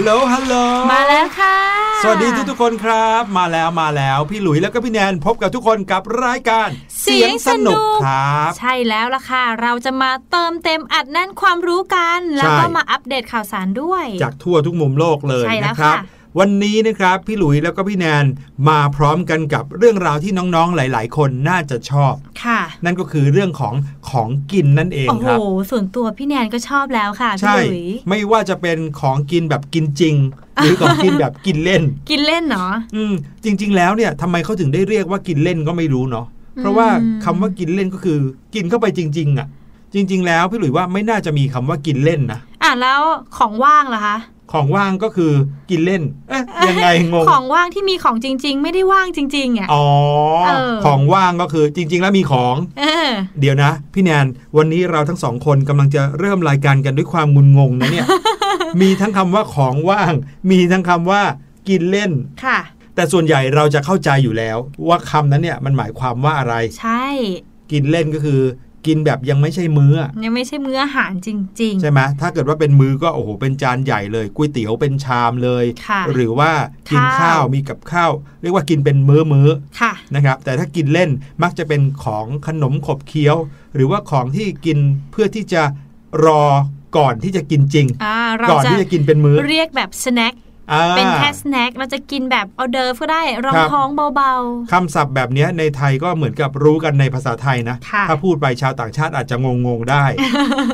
ลโหลฮัลโหลมาแล้วค่ะ สวัสดีทุกทุกๆคนครับ มาแล้วมาแล้วพี่หลุยแล้วก็พี่แนนพบกับทุกคนกับรายการ เสียงสนุกครับ ใช่แล้วล่ะค่ะ เราจะมาเติมเต็มอัดแน่นความรู้กัน แล้วก็ใช่มาอัปเดตข่าวสารด้วย จากทั่วทุกมุมโลกเลยใช่แล้วนะครับค่ะ วันนี้นะครับพี่หลุยแล้วก็พี่แนนมาพร้อมกันกับเรื่องราวที่น้องๆหลาย ๆ คนน่าจะชอบค่ะ นั่นก็คือเรื่องของของกินนั่นเองโอ้โหครับส่วนตัวพี่แนนก็ชอบแล้วค่ะพี่ใช่หลุยไม่ว่าจะเป็นของกินแบบกินจริงหรือของกินแบบกินเล่น กินเล่นเนาะอืมจริง ๆ แล้วเนี่ยทำไมเขาถึงได้เรียกว่ากินเล่นก็ไม่รู้เนาะเพราะว่าคำว่ากินเล่นก็คือ กินเข้าไปจริง ๆ อะ จริง ๆ แล้วพี่หลุยว่าไม่น่าจะมีคำว่ากินเล่นนะอะแล้วของว่างล่ะคะ ของว่างก็คือกินเล่น เอ๊ะยังไงงง ของว่างที่มีของจริง ๆ ไม่ได้ว่างจริงๆอะอ๋อเออของว่างก็คือจริง ๆ แล้วมีของเออเดี๋ยวนะ พี่แนนวันนี้เราทั้งสองคนกำลังจะเริ่มรายการกันด้วยความงุนงงนะเนี่ย มีทั้งคำว่าของว่าง มีทั้งคำว่ากินเล่นค่ะ แต่ส่วนใหญ่เราจะเข้าใจอยู่แล้ว ว่าคำนั้นเนี่ยมันหมายความว่าอะไร ใช่ กินเล่นก็คือ กินแบบยังไม่ใช่มื้ออะยังไม่ใช่มื้ออาหารจริงใช่ไหมถ้าเกิดว่าเป็นมื้อก็โอ้โหเป็นจานใหญ่เลยก๋วยเตี๋ยวเป็นชามเลยค่ะหรือว่ากินข้าวข้าวมีกับข้าว เรียกว่ากินเป็นมื้อมื้อๆค่ะนะครับ แต่ถ้ากินเล่นมักจะเป็นของขนมขบเคี้ยว หรือว่าของที่กินเพื่อที่จะรอก่อนที่จะกินจริงอ่าเราก่อนจะที่จะกินเป็นมื้อ เรียกแบบ snack อ่า เป็นแค่ snack เราจะกินแบบออร์เดิร์ฟก็ได้รองครับท้องเบาคำศัพท์แบบเนี้ยในไทยก็เหมือนกับรู้กันในภาษาไทยนะค่ะถ้าพูดไปชาวต่างชาติอาจจะงงๆได้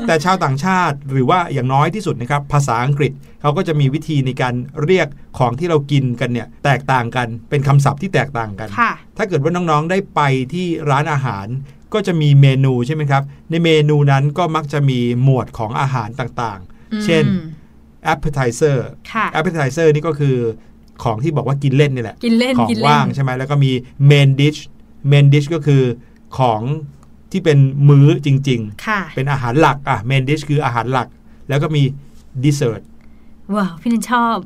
แต่ชาวต่างชาติหรือว่าอย่างน้อยที่สุดนะครับภาษาอังกฤษเขาก็จะมีวิธีในการเรียกของที่เรากินกันเนี่ยแตกต่างกันเป็นคำศัพท์ที่แตกต่างกันๆค่ะถ้าเกิดว่าน้องๆได้ไปที่ร้านอาหารก็จะมีเมนูใช่ไหมครับ ในเมนูนั้นก็มักจะมีหมวดของอาหารต่างอืมๆเช่น appetizer ค่ะ appetizer นี่ก็คือของที่บอกว่ากินเล่นนี่แหละ กินเล่นของกินเล่ว่างนใช่ไหมแล้วก็มี main dish main dish ก็คือของที่เป็นมื้อจริงค่ะๆเป็นอาหารหลักอะ main dish คืออาหารหลัก แล้วก็มี dessert ว้าว พี่นันชอบ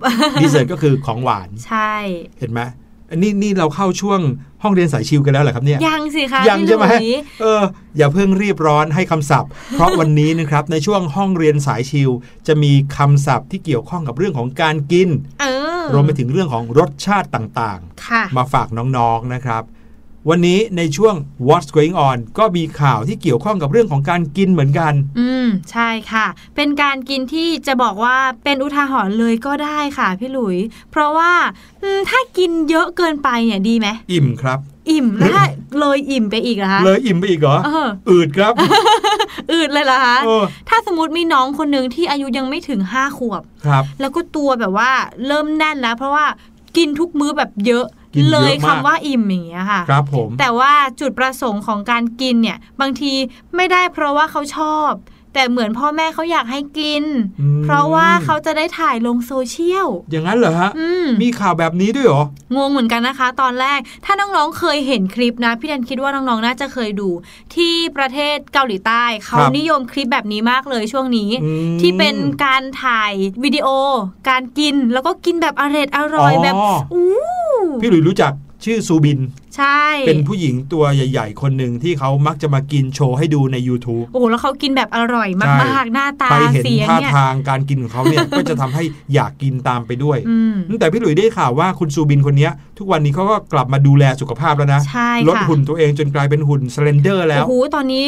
dessert ก็คือของหวาน ใช่ เห็นไหมอั นนี้นี่เราเข้าช่วงห้องเรียนสายชิวกันแล้วเหรอครับเนี่ยยังสิคะยังพี่ใช่ไหมลุยเอออย่าเพิ่งรีบร้อนให้คำศัพท์ เพราะวันนี้นะครับในช่วงห้องเรียนสายชิว จะมีคำศัพท์ที่เกี่ยวข้องกับเรื่องของการกินเออรวมไปถึงเรื่องของรสชาติต่างๆค่ะมาฝากน้องๆนะครับ วันนี้ในช่วง What's Going On ก็มีข่าวที่เกี่ยวข้องกับเรื่องของการกินเหมือนกัน อืม ใช่ค่ะ เป็นการกินที่จะบอกว่าเป็นอุทาหรณ์เลยก็ได้ค่ะพี่หลุย เพราะว่าอืมถ้ากินเยอะเกินไปเนี่ยดีไหม อิ่มครับ อิ่มแล้วถ้าเลยอิ่มไปอีกเหรอคะ เลยอิ่มไปอีกเหรอเอออืดครับ อืดเลยเหรอคะเออถ้าสมมติมีน้องคนหนึ่งที่อายุยังไม่ถึงห้าขวบครับ แล้วก็ตัวแบบว่าเริ่มแน่นแล้ว เพราะว่ากินทุกมื้อแบบเยอะ กินเยอะเลยคำมากว่าอิ่มอย่างเงี้ยค่ะครับผมแต่ว่าจุดประสงค์ของการกินเนี่ยบางทีไม่ได้เพราะว่าเขาชอบ แต่เหมือนพ่อแม่เขาอยากให้กินอืมเพราะว่าเขาจะได้ถ่ายลงโซเชียล อย่างนั้นเหรอฮะอืมมีข่าวแบบนี้ด้วยเหรอ งงเหมือนกันนะคะ ตอนแรก ถ้าน้องๆเคยเห็นคลิปนะ พี่แดนคิดว่าน้องๆน่าจะเคยดู ที่ประเทศเกาหลีใต้ เขาครับนิยมคลิปแบบนี้มากเลยช่วงนี้อืมที่เป็นการถ่ายวิดีโอ การกินแล้วก็กินแบบอร่อยอร่อยแบบอู้พี่หลุยรู้จักชื่อซูบิน ใช่ เป็นผู้หญิงตัวใหญ่ ๆ คนหนึ่งที่เขามักจะมากินโชว์ให้ดูใน YouTube โอ้โหแล้วเขากินแบบอร่อยใช่มากๆหน้าตาไปเห็นเสียงท่าเนี่ยทางการกินของเขาเนี่ยก็จะทำให้อยากกินตามไปด้วยอืมแต่พี่หลุยได้ข่าวว่าคุณซูบินคนเนี้ยทุกวันนี้เขาก็กลับมาดูแลสุขภาพแล้วนะใช่ลดค่ะหุ่นตัวเองจนกลายเป็นหุ่น slender แล้วโอ้โหตอนนี้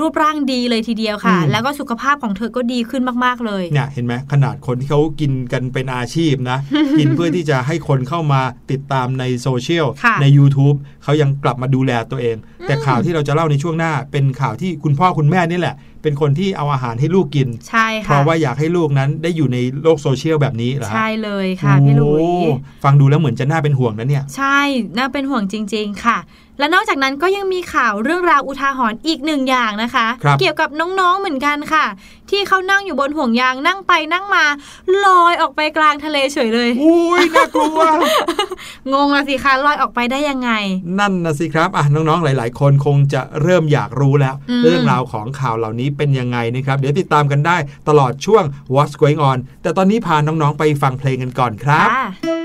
รูปร่างดีเลยทีเดียวค่ะอืมแล้วก็สุขภาพของเธอก็ดีขึ้นมากๆเลยเนี่ยเห็นไหมขนาดคนที่เขากินกันเป็นอาชีพนะกินเพื่อที่จะให้คนเข้ามาติดตามในโซเชียลค่ะใน YouTube เขายังกลับมาดูแลตัวเอง แต่ข่าวที่เราจะเล่าในช่วงหน้า เป็นข่าวที่คุณพ่อคุณแม่นี่แหละ เป็นคนที่เอาอาหารให้ลูกกิน ใช่เพค่ะราะว่าอยากให้ลูกนั้นได้อยู่ในโลกโซเชียลแบบนี้เหรอฮะใช่เลยค่ะพี่หลุยโอ้ฟังดูแล้วเหมือนจะน่าเป็นห่วงนะเนี่ย ใช่ น่าเป็นห่วงจริง ๆ ค่ะ และนอกจากนั้นก็ยังมีข่าวเรื่องราวอุทาหรณ์อีกหนึ่งอย่างนะคะครับเกี่ยวกับน้องๆเหมือนกันค่ะ ที่เขานั่งอยู่บนห่วงยางนั่งไปนั่งมาลอยออกไปกลางทะเลเฉยเลยอุ้ยน่ากลัวงงละสิคะลอยออกไปได้ยังไง นั่นนะสิครับอะน้องๆหลาย ๆ คนคงจะเริ่มอยากรู้แล้วอืมเรื่องราวของข่าวเหล่านี้เป็นยังไงนะครับ เดี๋ยวติดตามกันได้ตลอดช่วง What's Going On แต่ตอนนี้พาน้องๆไปฟังเพลงกันก่อนครับ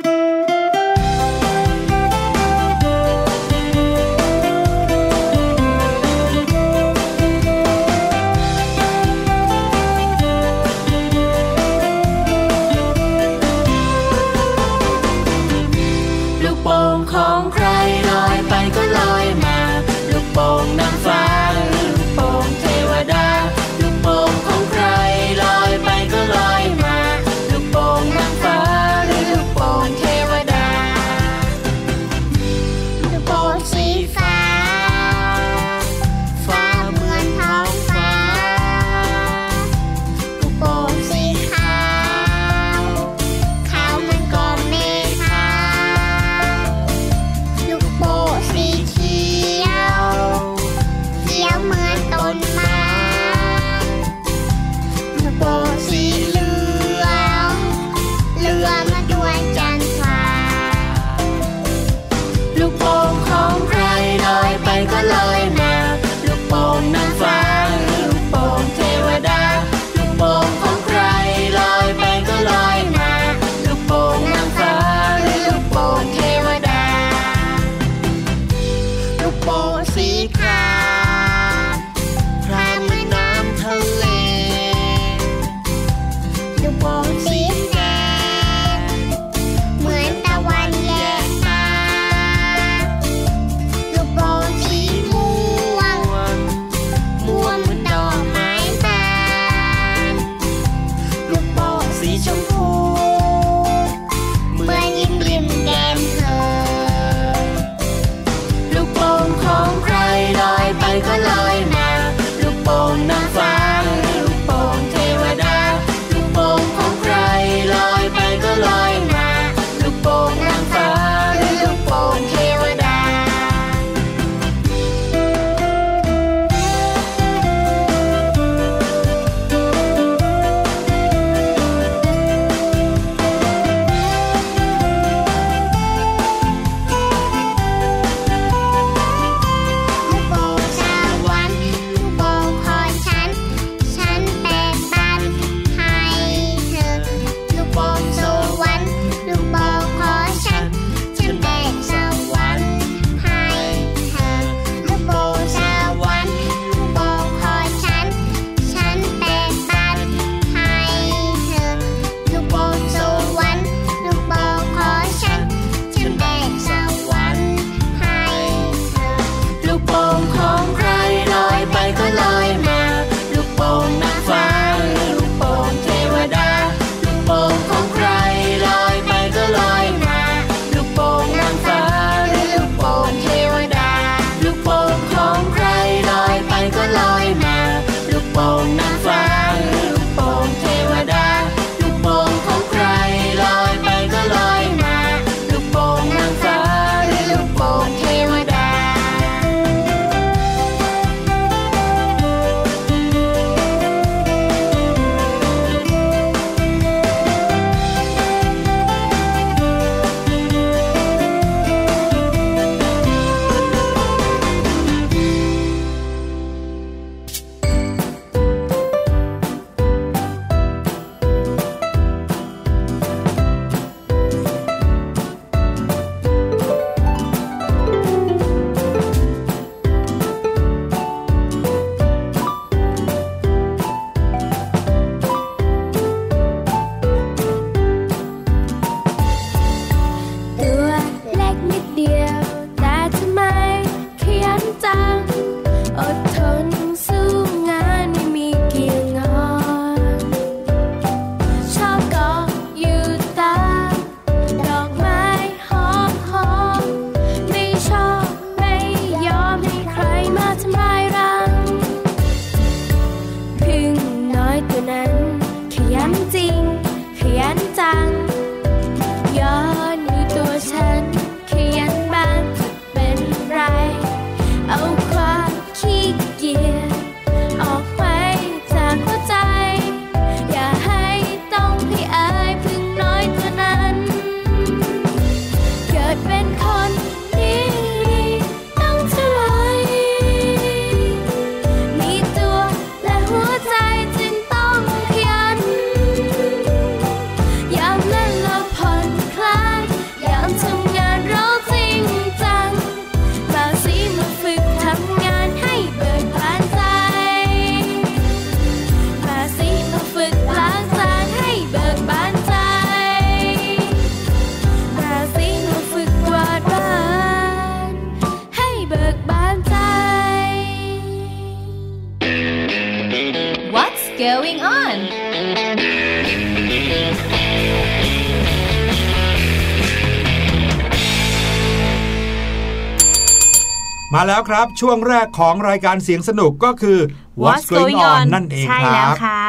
ครับ ช่วงแรกของรายการเสียงสนุกก็คือ What's Going On นั่นเองใช่คแล้รัวบค่ะ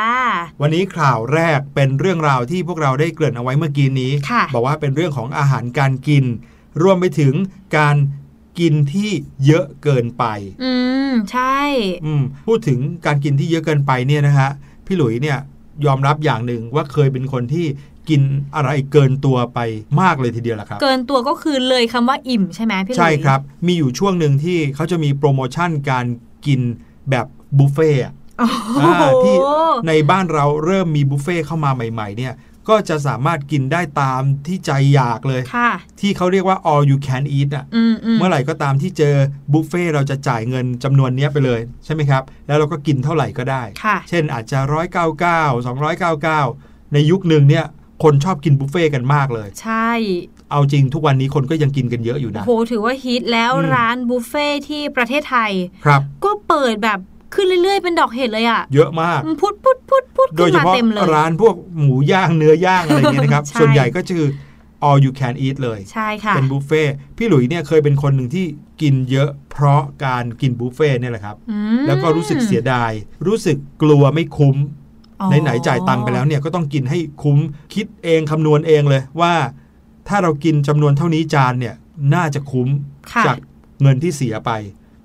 วันนี้ข่าวแรกเป็นเรื่องราวที่พวกเราได้เกริ่นเอาไว้เมื่อกี้นี้ค่ะบอกว่าเป็นเรื่องของอาหารการกิน รวมไปถึงการกินที่เยอะเกินไป อืม ใช่อืมพูดถึงการกินที่เยอะเกินไปเนี่ยนะฮะพี่หลุยเนี่ยยอมรับอย่างหนึ่งว่าเคยเป็นคนที่ กินอะไรเกินตัวไปมากเลยทีเดียวแหละครับ เกินตัวก็คือเลยคำว่าอิ่มใช่ไหมพี่หลุยใช่ครับ มีอยู่ช่วงหนึ่งที่เขาจะมีโปรโมชั่นการกินแบบบุฟเฟ่ต์อะโอ้โหอ่าที่ในบ้านเราเริ่มมีบุฟเฟ่ต์เข้ามาใหม่ ๆ เนี่ยก็จะสามารถกินได้ตามที่ใจอยากเลยค่ะที่เขาเรียกว่า all you can eat อะอืมอืมเมื่อไหร่ก็ตามที่เจอบุฟเฟ่ต์เราจะจ่ายเงินจำนวนเนี้ยไปเลย ใช่ไหมครับ แล้วเราก็กินเท่าไหร่ก็ได้ค่ะเช่นอาจจะร้อยเก้าเก้าสองร้อยเก้าเก้าในยุคหนึ่งเนี่ย คนชอบกินบุฟเฟ่ต์กันมากเลย ใช่ เอาจริงทุกวันนี้คนก็ยังกินกันเยอะอยู่โอ้นะโหถือว่าฮิตแล้วอืมร้านบุฟเฟ่ที่ประเทศไทยครับก็เปิดแบบขึ้นเรื่อยๆ เป็นดอกเห็ดเลยอะ เยอะมากมันพุดพุดพุดพุดโดขึ้ยนเฉมาพาะเต็มเลยร้านพวกหมูย่างเนื้อย่างอะไรอย่างเงี้ยนะครับใช่ส่วนใหญ่ก็คือ all you can eat เลย ใช่ค่ะ เป็นบุฟเฟ่ต์พี่หลุยเนี่ยเคยเป็นคนหนึ่งที่กินเยอะเพราะการกินบุฟเฟ่ต์เนี่ยแหละครับอืมแล้วก็รู้สึกเสียดาย รู้สึกกลัวไม่คุ้มอ๋อ ไหนๆจ่ายตังค์ไปแล้วเนี่ยก็ต้องกินให้คุ้มคิดเองคำนวณเองเลยว่า ถ้าเรากินจำนวนเท่านี้จานเนี่ยน่าจะคุ้มค่ะจากเงินที่เสียไป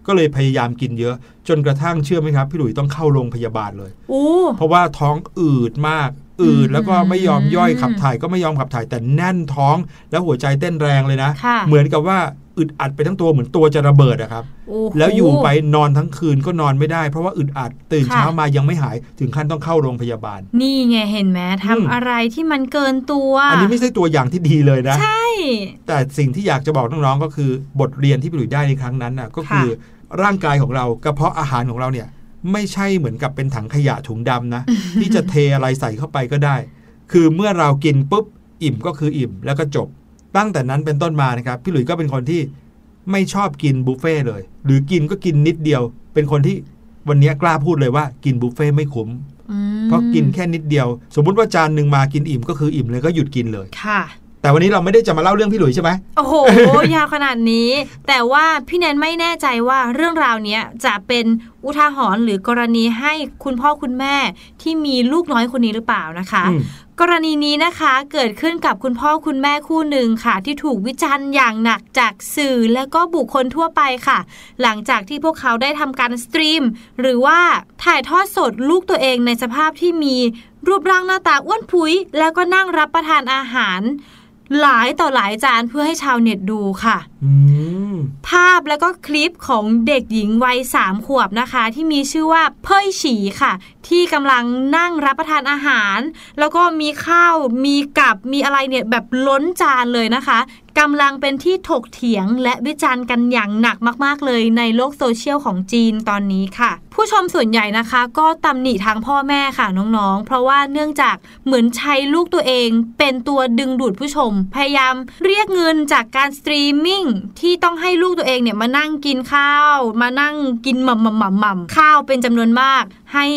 ก็เลยพยายามกินเยอะ จนกระทั่งเชื่อไหมครับ พี่หลุยต้องเข้าโรงพยาบาลเลยอู้เพราะว่าท้องอืดมาก อืดอืมแล้วก็ไม่ยอมย่อยขับถ่ายก็ไม่ยอมขับถ่ายแต่แน่นท้องแล้วหัวใจเต้นแรงเลยนะค่ะเหมือนกับว่า อึดอัดไปทั้งตัวเหมือนตัวจะระเบิดอะครับโอ้โหแล้วอยู่ไปนอนทั้งคืนก็นอนไม่ได้ เพราะว่าอึดอัดตื่นค่ะเช้ามายังไม่หายถึงขั้นต้องเข้าโรงพยาบาล นี่ไงเห็นไหมอืมทำอะไรที่มันเกินตัว อันนี้ไม่ใช่ตัวอย่างที่ดีเลยนะ ใช่ แต่สิ่งที่อยากจะบอกน้องๆก็คือบทเรียนที่พี่หลุยได้ในครั้งนั้นน่ะก็คือร่างกายของเรากระเพาะอาหารของเราเนี่ย ไม่ใช่เหมือนกับเป็นถังขยะถุงดำนะ ที่จะเทอะไรใส่เข้าไปก็ได้ คือเมื่อเรากินปุ๊บอิ่มก็คืออิ่มแล้วก็จบ ตั้งแต่นั้นเป็นต้นมานะครับพี่หลุยก็เป็นคนที่ไม่ชอบกินบุฟเฟ่ต์เลย หรือกินก็กินนิดเดียว เป็นคนที่วันนี้กล้าพูดเลยว่ากินบุฟเฟ่ต์ไม่คุ้มอืมเพราะกินแค่นิดเดียว สมมุติว่าจานหนึ่งมากินอิ่มก็คืออิ่มเลยก็หยุดกินเลยค่ะ แต่วันนี้เราไม่ได้จะมาเล่าเรื่องพี่หลุยใช่ไหมโอ้โหยาวขนาดนี้ แต่ว่าพี่แนนไม่แน่ใจว่าเรื่องราวเนี้ยจะเป็นอุทาหรณ์หรือกรณีให้คุณพ่อคุณแม่ที่มีลูกน้อยคนนี้หรือเปล่านะคะอืมกรณีนี้นะคะเกิดขึ้นกับคุณพ่อคุณแม่คู่หนึ่งค่ะ ที่ถูกวิจารณ์อย่างหนักจากสื่อและก็บุคคลทั่วไปค่ะ หลังจากที่พวกเขาได้ทำการสตรีม หรือว่าถ่ายทอดสดลูกตัวเองในสภาพที่มีรูปร่างหน้าตาอ้วนพุ้ยแล้วก็นั่งรับประทานอาหาร หลายต่อหลายจานเพื่อให้ชาวเน็ตดูค่ะอืมภาพแล้วก็คลิปของเด็กหญิงวัยสามขวบนะคะ ที่มีชื่อว่าเพ่ยฉีค่ะ ที่กำลังนั่งรับประทานอาหาร แล้วก็มีข้าวมีกับมีอะไรเนี่ยแบบล้นจานเลยนะคะ กำลังเป็นที่ถกเถียงและวิจารณ์กันอย่างหนักมาก ๆ เลยในโลกโซเชียลของจีนตอนนี้ค่ะ ผู้ชมส่วนใหญ่นะคะ ก็ตำหนิทางพ่อแม่ค่ะน้องๆ เพราะว่าเนื่องจากเหมือนใช้ลูกตัวเอง เป็นตัวดึงดูดผู้ชม พยายามเรียกเงินจากการสตรีมมิ่งที่ต้องให้ลูกตัวเองเนี่ยมานั่งกินข้าว มานั่งกินหม่ำหม่ำหม่ำหม่ำข้าวเป็นจำนวนมาก ให้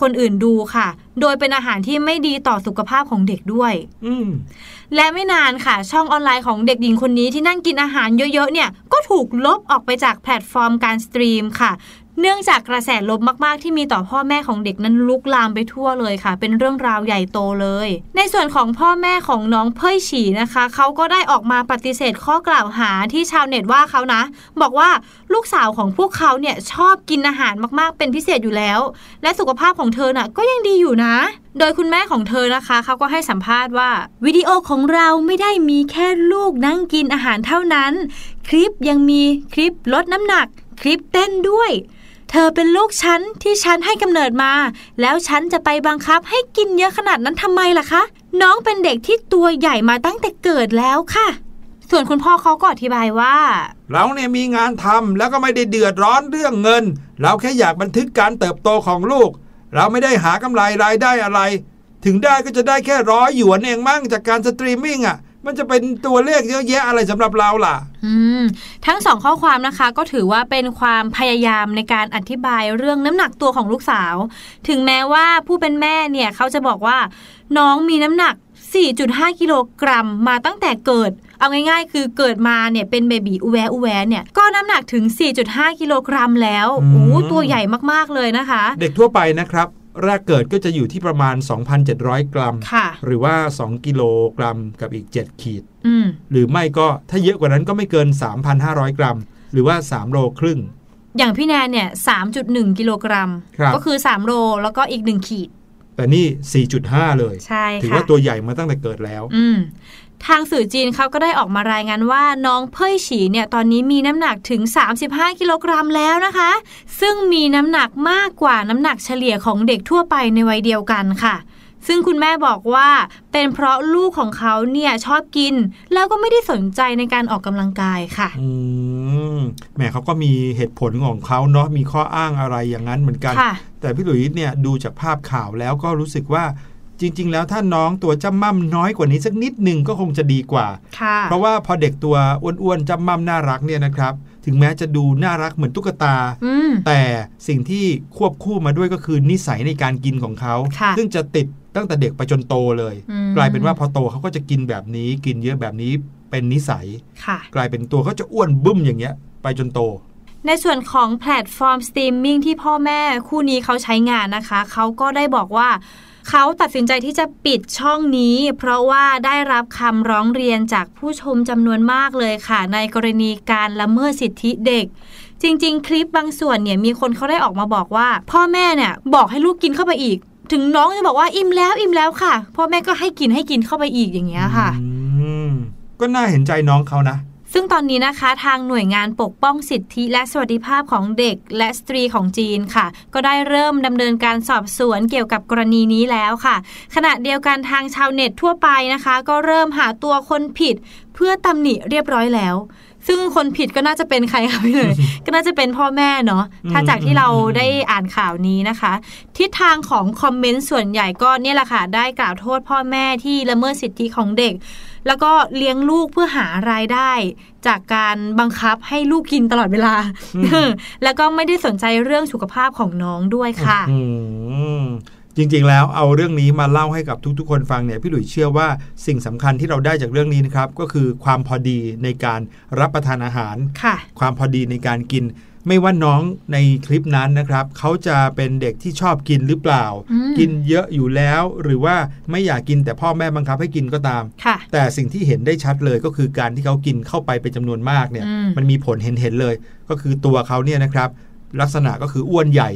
คนอื่นดูค่ะ โดยเป็นอาหารที่ไม่ดีต่อสุขภาพของเด็กด้วย อืและไม่นานค่ะ ช่องออนไลน์ของเด็กหญิงคนนี้ที่นั่งกินอาหารเยอะๆเนี่ยก็ถูกลบออกไปจากแพลตฟอร์มการสตรีมค่ะ เนื่องจากกระแสลบมากๆ ที่มีต่อพ่อแม่ของเด็กนั้นลุกลามไปทั่วเลยค่ะ เป็นเรื่องราวใหญ่โตเลย ในส่วนของพ่อแม่ของน้องเพ่ยฉีนะคะเขาก็ได้ออกมาปฏิเสธข้อกล่าวหาที่ชาวเน็ตว่าเขานะ บอกว่าลูกสาวของพวกเขาเนี่ยชอบกินอาหารมากๆ เป็นพิเศษอยู่แล้ว และสุขภาพของเธอน่ะก็ยังดีอยู่นะ โดยคุณแม่ของเธอนะคะเขาก็ให้สัมภาษณ์ว่าวิดีโอของเราไม่ได้มีแค่ลูกนั่งกินอาหารเท่านั้น คลิปยังมีคลิปลดน้ำหนัก คลิปเต้นด้วย เธอเป็นลูกฉันที่ฉันให้กำเนิดมา แล้วฉันจะไปบังคับให้กินเยอะขนาดนั้นทำไมล่ะคะ น้องเป็นเด็กที่ตัวใหญ่มาตั้งแต่เกิดแล้วค่ะ ส่วนคุณพ่อเขาก็อธิบายว่า เราเนี่ยมีงานทำแล้วก็ไม่ได้เดือดร้อนเรื่องเงิน เราแค่อยากบันทึกการเติบโตของลูก เราไม่ได้หากำไรรายได้อะไร ถึงได้ก็จะได้แค่ร้อยหยวนเองมั่งจากการสตรีมมิ่งอะ มันจะเป็นตัวเลขเยอะแยะอะไรสำหรับเราล่ะออืม ทั้งสองข้อความนะคะ ก็ถือว่าเป็นความพยายามในการอธิบายเรื่องน้ำหนักตัวของลูกสาว ถึงแม้ว่าผู้เป็นแม่เนี่ยเขาจะบอกว่า น้องมีน้ำหนัก 4.5 กิโลกรัมมาตั้งแต่เกิด เอาง่ายๆ คือเกิดมาเนี่ยเป็นเบบีอุแวอุแวเนี่ย ก็น้ำหนักถึง 4.5 กิโลกรัมแล้วอืมโอ้ตัวใหญ่มากๆเลยนะคะ เด็กทั่วไปนะครับ แรกเกิดก็จะอยู่ที่ประมาณ 2,700 กรัมค่ะหรือว่า 2 กิโลกรัมกับอีก 7 ขีดอืมหรือไม่ก็ถ้าเยอะกว่านั้นก็ไม่เกิน 3,500 กรัม หรือว่า 3 โลครึ่ง อย่างพี่แนนเนี่ย 3.1 กิโลกรัมครับก็คือ 3 โลแล้วก็อีก 1 ขีด แต่นี่ 4.5 เลย ใช่ถือค่ะว่าตัวใหญ่มาตั้งแต่เกิดแล้วอืม ทางสื่อจีนเขาก็ได้ออกมารายงานว่าน้องเพ่ยฉีเนี่ยตอนนี้มีน้ำหนักถึง 35 กิโลกรัมแล้วนะคะ ซึ่งมีน้ำหนักมากกว่าน้ำหนักเฉลี่ยของเด็กทั่วไปในวัยเดียวกันค่ะซึ่งคุณแม่บอกว่าเป็นเพราะลูกของเขาเนี่ยชอบกิน แล้วก็ไม่ได้สนใจในการออกกำลังกายค่ะ อืมแหมเขาก็มีเหตุผลของเขาเนาะมีข้ออ้างอะไรอย่างนั้นเหมือนกันค่ะแต่พี่หลุยส์เนี่ยดูจากภาพข่าวแล้วก็รู้สึกว่า จริง ๆ แล้วถ้าน้องตัวจ้ำม่ำน้อยกว่านี้สักนิดหนึ่งก็คงจะดีกว่าค่ะเพราะว่าพอเด็กตัวอ้วนๆจ้ำม่ำน่ารักเนี่ยนะครับ ถึงแม้จะดูน่ารักเหมือนตุ๊กตาอืมแต่สิ่งที่ควบคู่มาด้วยก็คือนิสัยในการกินของเขาค่ะซึ่งจะติดตั้งแต่เด็กไปจนโตเลยอืมกลายเป็นว่าพอโตเขาก็จะกินแบบนี้ กินเยอะแบบนี้เป็นนิสัยค่ะกลายเป็นตัวเขาจะอ้วนบึ้มอย่างเงี้ย ไปจนโตในส่วนของแพลตฟอร์มสตรีมมิ่งที่พ่อแม่คู่นี้เขาใช้งานนะคะ เขาก็ได้บอกว่า เขาตัดสินใจที่จะปิดช่องนี้ เพราะว่าได้รับคำร้องเรียนจากผู้ชมจำนวนมากเลยค่ะ ในกรณีการละเมิดสิทธิเด็กจริง ๆ คลิปบางส่วนเนี่ยมีคนเขาได้ออกมาบอกว่า พ่อแม่เนี่ยบอกให้ลูกกินเข้าไปอีก ถึงน้องจะบอกว่าอิ่มแล้วอิ่มแล้วค่ะ พ่อแม่ก็ให้กินให้กินเข้าไปอีกอย่างเงี้ยค่ะก็น่าเห็นใจน้องเขานะ ซึ่งตอนนี้นะคะทางหน่วยงานปกป้องสิทธิและสวัสดิภาพของเด็กและสตรีของจีนค่ะ ก็ได้เริ่มดำเนินการสอบสวนเกี่ยวกับกรณีนี้แล้วค่ะ ขณะเดียวกันทางชาวเน็ตทั่วไปนะคะ ก็เริ่มหาตัวคนผิด เพื่อตำหนิเรียบร้อยแล้วซึ่งคนผิดก็น่าจะเป็นใครคะพี่เลย ก็น่าจะเป็นพ่อแม่เนาะถ้าจากที่เราได้อ่านข่าวนี้นะคะ ทิศทางของคอมเมนต์ส่วนใหญ่ก็เนี่ยแหละค่ะ ได้กล่าวโทษพ่อแม่ที่ละเมิดสิทธิของเด็ก แล้วก็เลี้ยงลูกเพื่อหารายได้ จากการบังคับให้ลูกกินตลอดเวลา แล้วก็ไม่ได้สนใจเรื่องสุขภาพของน้องด้วยค่ะอืมจริงๆ แล้วเอาเรื่องนี้มาเล่าให้กับทุกๆ คนฟังเนี่ยพี่หลุยเชื่อว่าสิ่งสำคัญที่เราได้จากเรื่องนี้นะครับ ก็คือความพอดีในการรับประทานอาหารค่ะความพอดีในการกิน ไม่ว่าน้องในคลิปนั้นนะครับเขาจะเป็นเด็กที่ชอบกินหรือเปล่าอืมกินเยอะอยู่แล้วหรือว่าไม่อยากกินแต่พ่อแม่บังคับให้กินก็ตามค่ะแต่สิ่งที่เห็นได้ชัดเลยก็คือการที่เขากินเข้าไปเป็นจำนวนมากเนี่ยอืมมันมีผลเห็นเห็นๆเลย ก็คือตัวเขาเนี่ยนะครับ ลักษณะก็คืออ้วนใหญ่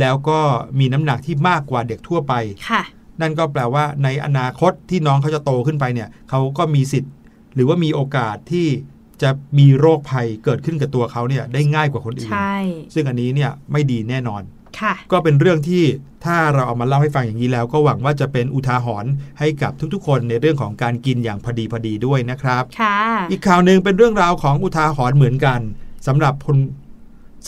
แล้วก็มีน้ำหนักที่มากกว่าเด็กทั่วไปค่ะนั่นก็แปลว่าในอนาคตที่น้องเขาจะโตขึ้นไปเนี่ยเขาก็มีสิทธิ์ หรือว่ามีโอกาสที่ จะมีโรคภัยเกิดขึ้นกับตัวเขาเนี่ยได้ง่ายกว่าคนอื่น ใช่ ซึ่งอันนี้เนี่ยไม่ดีแน่นอน ค่ะ ก็เป็นเรื่องที่ถ้าเราเอามาเล่าให้ฟังอย่างนี้แล้ว ก็หวังว่าจะเป็นอุทาหรณ์ให้กับทุกๆ คนในเรื่องของการกินอย่างพอดีพอดีด้วยนะครับ ค่ะ อีกข่าวหนึ่งเป็นเรื่องราวของอุทาหรณ์เหมือนกันสำหรับคน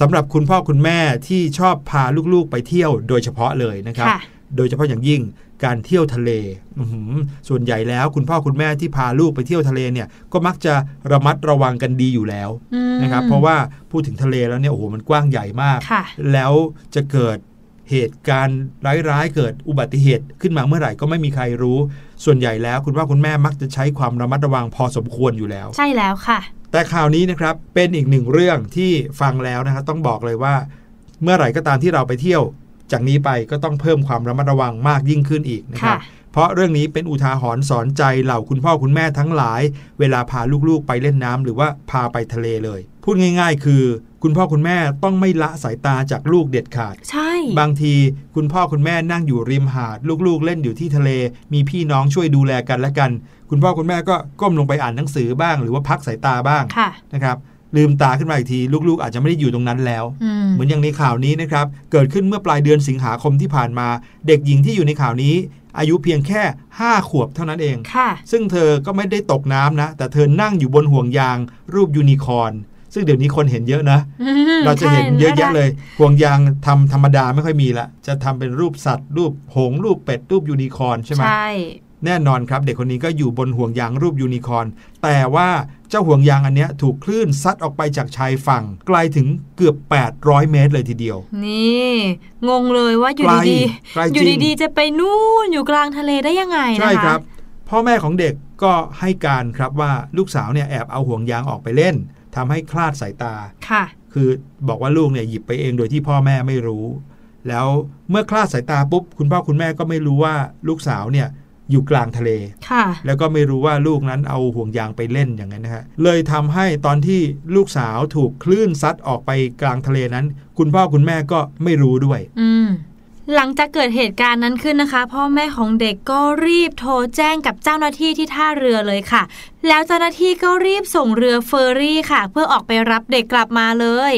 สำหรับคุณพ่อคุณแม่ที่ชอบพาลูกๆไปเที่ยวโดยเฉพาะเลยนะครับค่ะโดยเฉพาะอย่างยิ่ง การเที่ยวทะเลอื้อหือส่วนใหญ่แล้วคุณพ่อคุณแม่ที่พาลูกไปเที่ยวทะเลเนี่ยก็มักจะระมัดระวังกันดีอยู่แล้วอืมนะครับเพราะว่าพูดถึงทะเลแล้วเนี่ยโอ้โหมันกว้างใหญ่มากค่ะแล้วจะเกิดเหตุการณ์ร้ายๆ เกิดอุบัติเหตุขึ้นมาเมื่อไหร่ก็ไม่มีใครรู้ ส่วนใหญ่แล้วคุณพ่อคุณแม่มักจะใช้ความระมัดระวังพอสมควรอยู่แล้ว ใช่แล้วค่ะ แต่ข่าวนี้นะครับเป็นอีกหนึ่งเรื่องที่ฟังแล้วนะครับต้องบอกเลยว่า เมื่อไหร่ก็ตามที่เราไปเที่ยว จากนี้ไปก็ต้องเพิ่มความระมัดระวังมากยิ่งขึ้นอีกนะครับค่ะเพราะเรื่องนี้เป็นอุทาหรณ์สอนใจเหล่าคุณพ่อคุณแม่ทั้งหลาย เวลาพาลูกๆไปเล่นน้ำหรือว่าพาไปทะเลเลย พูดง่าย ๆ คือ คุณพ่อคุณแม่ต้องไม่ละสายตาจากลูกเด็ดขาด ใช่ บางทีคุณพ่อคุณแม่นั่งอยู่ริมหาด ลูกๆ เล่นอยู่ที่ทะเล มีพี่น้องช่วยดูแลกันและกัน คุณพ่อคุณแม่ก็ก้มลงไปอ่านหนังสือบ้าง หรือว่าพักสายตาบ้างค่ะนะครับ ลืมตาขึ้นมาอีกที ลูกๆ อาจจะไม่ได้อยู่ตรงนั้นแล้วอืมเหมือนอย่างในข่าวนี้นะครับ เกิดขึ้นเมื่อปลายเดือนสิงหาคมที่ผ่านมา เด็กหญิงที่อยู่ในข่าวนี้ อายุเพียงแค่ 5 ขวบเท่านั้นเองค่ะซึ่งเธอก็ไม่ได้ตกน้ำนะ แต่เธอนั่งอยู่บนห่วงยาง รูปยูนิคอร์นซึ่งเดี๋ยวนี้คนเห็นเยอะนะอืมเราจะเห็นใช่เยอะแยะเลย ห่วงยางทำธรรมดาไม่ค่อยมีละ จะทำเป็นรูปสัตว์ รูปหงส์รูปเป็ด รูปยูนิคอร์นใช่ไหมใช่ แน่นอนครับ เด็กคนนี้ก็อยู่บนห่วงยางรูปยูนิคอร์นแต่ว่าเจ้าห่วงยางอันเนี้ยถูกคลื่นซัดออกไปจากชายฝั่งไกลถึงเกือบ 800 เมตรเลยทีเดียว นี่ งงเลยว่าอยู่ไกลดีไกลๆจริงอยู่ดีๆ จะไปนู่นอยู่กลางทะเลได้ยังไงนะคะใช่ครับ พ่อแม่ของเด็กก็ให้การครับว่าลูกสาวเนี่ยแอบเอาห่วงยางออกไปเล่นทำให้คลาดสายตาค่ะ คือบอกว่าลูกเนี่ยหยิบไปเองโดยที่พ่อแม่ไม่รู้ แล้วเมื่อคลาดสายตาปุ๊บคุณพ่อคุณแม่ก็ไม่รู้ว่าลูกสาวเนี่ย อยู่กลางทะเลค่ะแล้วก็ไม่รู้ว่าลูกนั้นเอาห่วงยางไปเล่นอย่างนั้นนะฮะ เลยทำให้ตอนที่ลูกสาวถูกคลื่นซัดออกไปกลางทะเลนั้น คุณพ่อคุณแม่ก็ไม่รู้ด้วย อืมหลังจากเกิดเหตุการณ์นั้นขึ้นนะคะ พ่อแม่ของเด็กก็รีบโทรแจ้งกับเจ้าหน้าที่ที่ท่าเรือเลยค่ะ แล้วเจ้าหน้าที่ก็รีบส่งเรือเฟอร์รี่ค่ะ เพื่อออกไปรับเด็กกลับมาเลย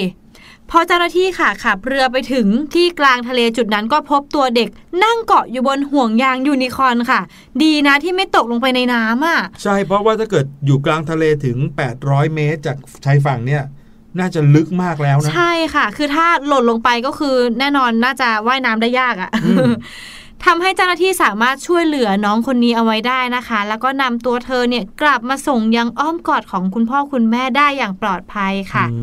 พอเจ้าหน้าที่ค่ะขับเรือไปถึงที่กลางทะเลจุดนั้นก็พบตัวเด็ก นั่งเกาะอยู่บนห่วงยางยูนิคอร์นค่ะ ดีนะที่ไม่ตกลงไปในน้ำอะ ใช่เพราะว่าถ้าเกิดอยู่กลางทะเลถึง 800 เมตร จากชายฝั่งเนี่ยน่าจะลึกมากแล้วนะ ใช่ค่ะ คือถ้าหล่นลงไปก็คือแน่นอนน่าจะว่ายน้ำได้ยากอะ่ะอืม ทำให้เจ้าหน้าที่สามารถช่วยเหลือน้องคนนี้เอาไว้ได้นะคะ แล้วก็นำตัวเธอเนี่ยกลับมาส่งยังอ้อมกอดของคุณพ่อคุณแม่ได้อย่างปลอดภัยค่ะอื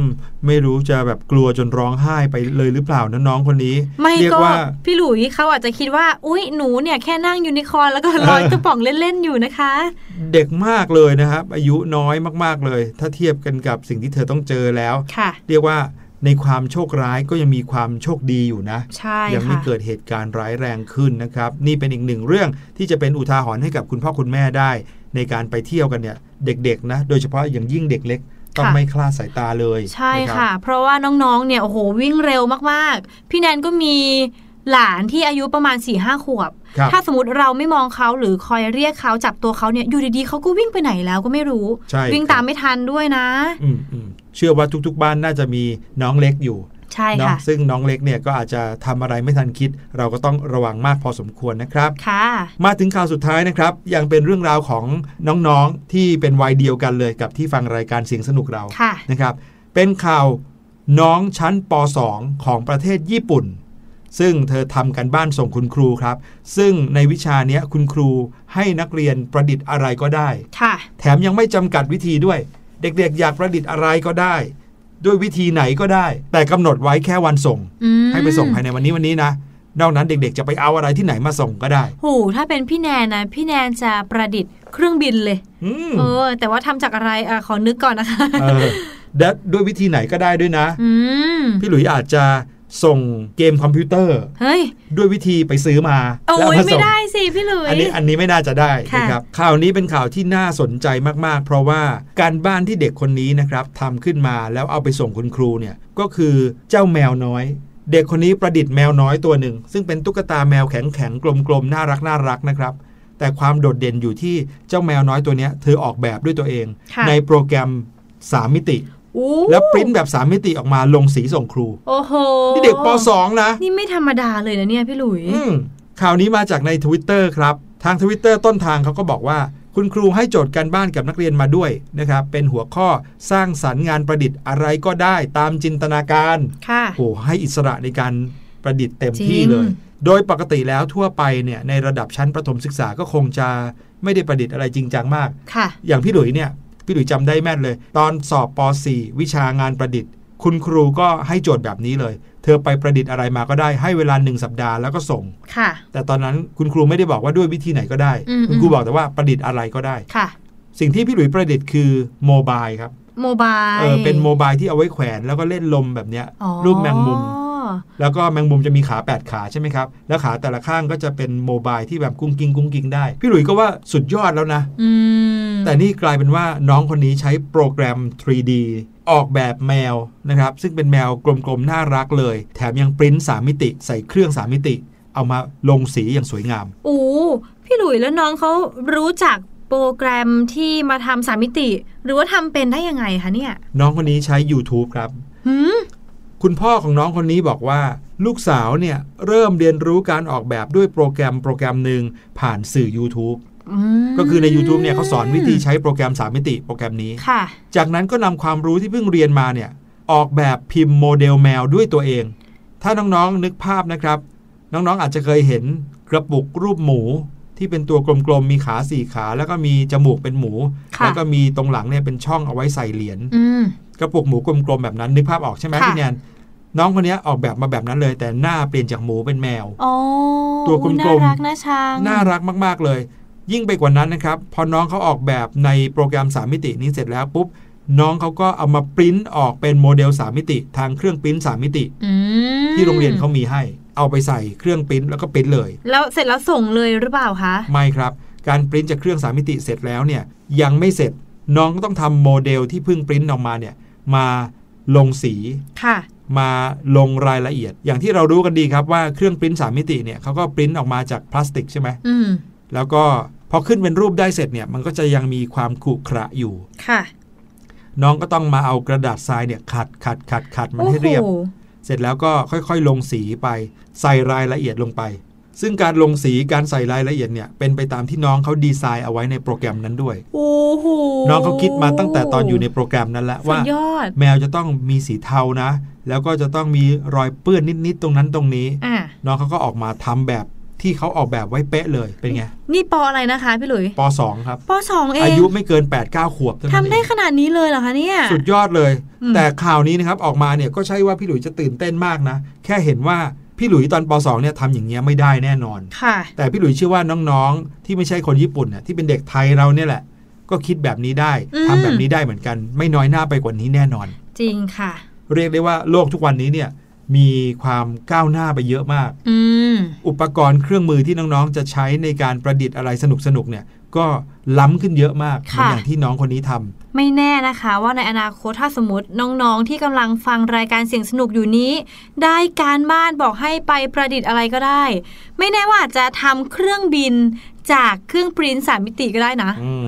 มไม่รู้จะแบบกลัวจนร้องไห้ไปเลยหรือเปล่านะน้องคนนี้ ไม่เรียก็ว่าพี่หลุยเขาอาจจะคิดว่า อุ๊ยหนูเนี่ยแค่นั่งยูนิคอร์นแล้วก็ลอยกระป๋องเล่นๆอยู่นะคะ เด็กมากเลยนะครับ อายุน้อยมากๆเลย ถ้าเทียบกันกับสิ่งที่เธอต้องเจอแล้วค่ะเรียกว่า ในความโชคร้ายก็ยังมีความโชคดีอยู่นะใช่ยังไม่ค่ะเกิดเหตุการณ์ร้ายแรงขึ้นนะครับ นี่เป็นอีกหนึ่งเรื่องที่จะเป็นอุทาหรณ์ให้กับคุณพ่อคุณแม่ได้ ในการไปเที่ยวกันเนี่ยเด็กๆนะโดยเฉพาะอย่างยิ่งเด็กเล็กต้องค่ะไม่คลาดสายตาเลยใช่นรับค่ะ เพราะว่าน้องๆเนี่ยโอ้โหวิ่งเร็วมากๆ พี่แนนก็มีหลานที่อายุประมาณ4ี่ห้าขวบครับถ้าสมมติเราไม่มองเขาหรือคอยเรียกเขาจับตัวเขาเนี่ยอยู่ดีๆเขาก็วิ่งไปไหนแล้วก็ไม่รู้ใช่วิ่งครับตามไม่ทันด้วยนะอืมอืม เชื่อว่าทุกๆ บ้านน่าจะมีน้องเล็กอยู่ใช่เนาะค่ะซึ่งน้องเล็กเนี่ยก็อาจจะทำอะไรไม่ทันคิด เราก็ต้องระวังมากพอสมควรนะครับค่ะมาถึงข่าวสุดท้ายนะครับ ยังเป็นเรื่องราวของน้องๆที่เป็นวัยเดียวกันเลยกับที่ฟังรายการเสียงสนุกเราค่ะนะครับ เป็นข่าวน้องชั้นป .2 ของประเทศญี่ปุ่น ซึ่งเธอทำกันบ้านส่งคุณครูครับ ซึ่งในวิชาเนี้ยคุณครูให้นักเรียนประดิษฐ์อะไรก็ได้ค่ะแถมยังไม่จำกัดวิธีด้วย เด็กๆ อยากประดิษฐ์อะไรก็ได้ ด้วยวิธีไหนก็ได้ แต่กำหนดไว้แค่วันส่งอืมให้ไปส่งภายในวันนี้วันนี้นะนอกนั้นเด็กๆ จะไปเอาอะไรที่ไหนมาส่งก็ได้โหถ้าเป็นพี่แนนนะ พี่แนนจะประดิษฐ์เครื่องบินเลยอืมเออ แต่ว่าทำจากอะไรอะขอนึกก่อนนะคะเออและด้วยวิธีไหนก็ได้ด้วยนะอืมพี่หลุยอาจจะ ส่งเกมคอมพิวเตอร์ เฮ้ย ด้วยวิธีไปซื้อมาโอ้แล้วยมาไม่ส่งได้สิพี่หลุยอันนี้อันนี้ไม่น่าจะได้ค่ะนะครับข่าวนี้เป็นข่าวที่น่าสนใจมากๆ เพราะว่าการบ้านที่เด็กคนนี้นะครับทำขึ้นมาแล้วเอาไปส่งคุณครูเนี่ยก็คือเจ้าแมวน้อย เด็กคนนี้ประดิษฐ์แมวน้อยตัวหนึ่ง ซึ่งเป็นตุ๊กตาแมวแข็งๆกลมๆน่ารักน่ารักนะครับแต่ความโดดเด่นอยู่ที่เจ้าแมวน้อยตัวเนี้ยเธอออกแบบด้วยตัวเองค่ะในโปรแกรม 3 มิติอู้ แล้วปริ้นแบบ3มิติออกมาลงสีส่งครู โอ้โหนี่เด็กป .2 นะ นี่ไม่ธรรมดาเลยนะเนี่ยพี่หลุยอืมข่าวนี้มาจากใน Twitter ครับ ทาง Twitter ต้นทางเขาก็บอกว่า คุณครูให้โจทย์การบ้านกับนักเรียนมาด้วยนะครับ เป็นหัวข้อสร้างสรรค์งานประดิษฐ์อะไรก็ได้ตามจินตนาการค่ะโอ้ให้อิสระในการประดิษฐ์เต็มที่จริงเลย โดยปกติแล้วทั่วไปเนี่ยในระดับชั้นประถมศึกษาก็คงจะไม่ได้ประดิษฐ์อะไรจริงจังมากค่ะอย่างพี่หลุยเนี่ย พี่หลุยจำได้แม่นเลย ตอนสอบป .4 วิชางานประดิษฐ์ คุณครูก็ให้โจทย์แบบนี้เลย เธอไปประดิษฐ์อะไรมาก็ได้ให้เวลาหนึ่งสัปดาห์แล้วก็ส่งค่ะ แต่ตอนนั้นคุณครูไม่ได้บอกว่าด้วยวิธีไหนก็ได้อืมคุณครูบอกแต่ว่าประดิษฐ์อะไรก็ได้ค่ะ สิ่งที่พี่หลุยประดิษฐ์คือโมบายครับโมบายเออเป็นโมบายที่เอาไว้แขวนแล้วก็เล่นลมแบบเนี้ยอ๋อรูปแมงมุม แล้วก็แมงมุมจะมีขา 8 ขาใช่ไหมครับ แล้วขาแต่ละข้างก็จะเป็นโมบายที่แบบกุ้งกิ้งกุ้งกิ้งได้ พี่หลุยก็ว่าสุดยอดแล้วนะอืมแต่นี่กลายเป็นว่าน้องคนนี้ใช้โปรแกรม 3D ออกแบบแมวนะครับ ซึ่งเป็นแมวกลมๆ น่ารักเลย แถมยังปริ้นสามมิติ ใส่เครื่องสามมิติ เอามาลงสีอย่างสวยงามโอ้พี่หลุยแล้วน้องเขารู้จักโปรแกรมที่มาทำสามมิติ หรือว่าทำเป็นได้ยังไงคะเนี่ย น้องคนนี้ใช้ YouTube ครับหืม คุณพ่อของน้องคนนี้บอกว่า ลูกสาวเนี่ยเริ่มเรียนรู้การออกแบบด้วยโปรแกรมโปรแกรมหนึ่งผ่านสื่อ YouTube อืมก็คือใน YouTube เนี่ยเขาสอนวิธีใช้โปรแกรม 3 มิติโปรแกรมนี้ค่ะจากนั้นก็นำความรู้ที่เพิ่งเรียนมาเนี่ยออกแบบพิมพ์โมเดลแมวด้วยตัวเอง ถ้าน้องๆนึกภาพนะครับ น้องๆอาจจะเคยเห็นกระปุกรูปหมู ที่เป็นตัวกลมๆ มีขาสี่ขา แล้วก็มีจมูกเป็นหมูค่ะแล้วก็มีตรงหลังเนี่ยเป็นช่องเอาไว้ใส่เหรียญอืมกระปุกหมูกลมๆแบบนั้นนึกภาพออกใช่ไหมค่ะพี่แนนน้องคนเนี้ยออกแบบมาแบบนั้นเลย แต่หน้าเปลี่ยนจากหมูเป็นแมวอ๋อตัวกลมๆน่ารักน่าชังน่ารักมากๆเลย ยิ่งไปกว่านั้นนะครับ พอน้องเขาออกแบบในโปรแกรม 3 มิตินี้เสร็จแล้วปุ๊บน้องเขาก็เอามาปริ้นออกเป็นโมเดล 3 มิติ ทางเครื่องปริ้น3 มิติอืมที่โรงเรียนเขามีให้ เอาไปใส่เครื่องปริ้นแล้วก็ปริ้นเลย แล้วเสร็จแล้วส่งเลยหรือเปล่าคะ ไม่ครับ การปริ้นจากเครื่อง3มิติเสร็จแล้วเนี่ยยังไม่เสร็จน้องก็ต้องทำโมเดลที่เพิ่งปริ้นออกมาเนี่ยมาลงสีค่ะ มาลงรายละเอียด อย่างที่เรารู้กันดีครับว่าเครื่องปริ้น3มิติเนี่ยเขาก็ปริ้นออกมาจากพลาสติกใช่ไหมอืมแล้วก็พอขึ้นเป็นรูปได้เสร็จเนี่ยมันก็จะยังมีความขรุขระอยู่ค่ะ น้องก็ต้องมาเอากระดาษทรายเนี่ยขัดขัดขัดขัดมันให้เรียบโอ้โห เสร็จแล้วก็ค่อยๆ ลงสีไป ใส่รายละเอียดลงไป ซึ่งการลงสีการใส่รายละเอียดเนี่ยเป็นไปตามที่น้องเขาดีไซน์เอาไว้ในโปรแกรมนั้นด้วยโอ้โหน้องเขาคิดมาตั้งแต่ตอนอยู่ในโปรแกรมนั้นแล้วสุว่าดยอดแมวจะต้องมีสีเทานะ แล้วก็จะต้องมีรอยเปื้อนนิดๆตรงนั้นตรงนี้อะน้องเขาก็ออกมาทำแบบ ที่เขาออกแบบไว้เป๊ะเลยเป็นไง นี่ปออะไรนะคะพี่หลุยป .2 ครับปอสองเองอายุไม่เกิน8-9ขวบเท่านั้นทำได้เองขนาดนี้เลยเหรอคะเนี่ยสุดยอดเลยอืมแต่ข่าวนี้นะครับออกมาเนี่ยก็ใช่ว่าพี่หลุยจะตื่นเต้นมากนะ แค่เห็นว่าพี่หลุยตอนป .2 เนี่ยทำอย่างเงี้ยไม่ได้แน่นอนค่ะแต่พี่หลุยเชื่อว่าน้องๆ ที่ไม่ใช่คนญี่ปุ่นน่ะที่เป็นเด็กไทยเราเนี่ยแหละ ก็คิดแบบนี้ได้อืมทำแบบนี้ได้เหมือนกัน ไม่น้อยหน้าไปกว่านี้แน่นอน จริงค่ะ เรียกได้ว่าโลกทุกวันนี้เนี่ย มีความก้าวหน้าไปเยอะมากอืมอุปกรณ์เครื่องมือที่น้องๆ จะใช้ในการประดิษฐ์อะไรสนุกๆเนี่ย ก็ล้ำขึ้นเยอะมากเหมือนค่ะอย่างที่น้องคนนี้ทำไม่แน่นะคะว่าในอนาคตถ้าสมมติน้องๆ ที่กำลังฟังรายการเสียงสนุกอยู่นี้ ได้การบ้านบอกให้ไปประดิษฐ์อะไรก็ได้ ไม่แน่ว่าอาจจะทำเครื่องบิน จากเครื่องปริ้นสามมิติก็ได้นะอืม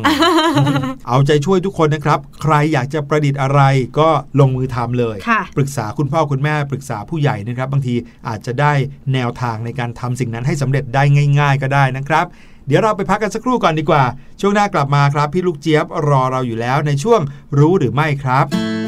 เอาใจช่วยทุกคนนะครับ ใครอยากจะประดิษฐ์อะไรก็ลงมือทำเลยค่ะปรึกษาคุณพ่อคุณแม่ปรึกษาผู้ใหญ่นะครับ บางทีอาจจะได้แนวทางในการทำสิ่งนั้นให้สำเร็จได้ง่าย ๆ ก็ได้นะครับ เดี๋ยวเราไปพักกันสักครู่ก่อนดีกว่า ช่วงหน้ากลับมาครับ พี่ลูกเจี๊ยบรอเราอยู่แล้วในช่วงรู้หรือไม่ครับ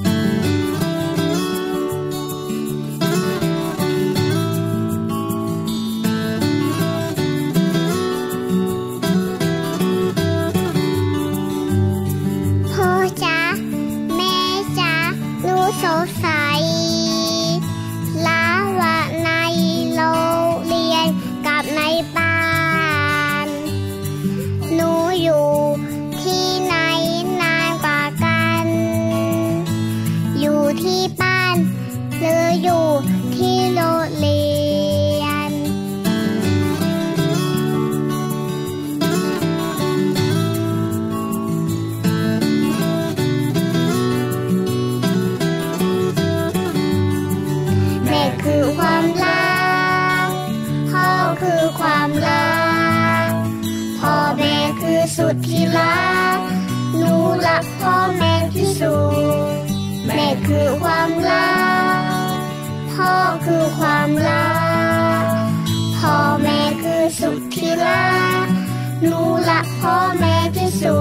หนูรักพ่อแม่ที่สุ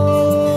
ด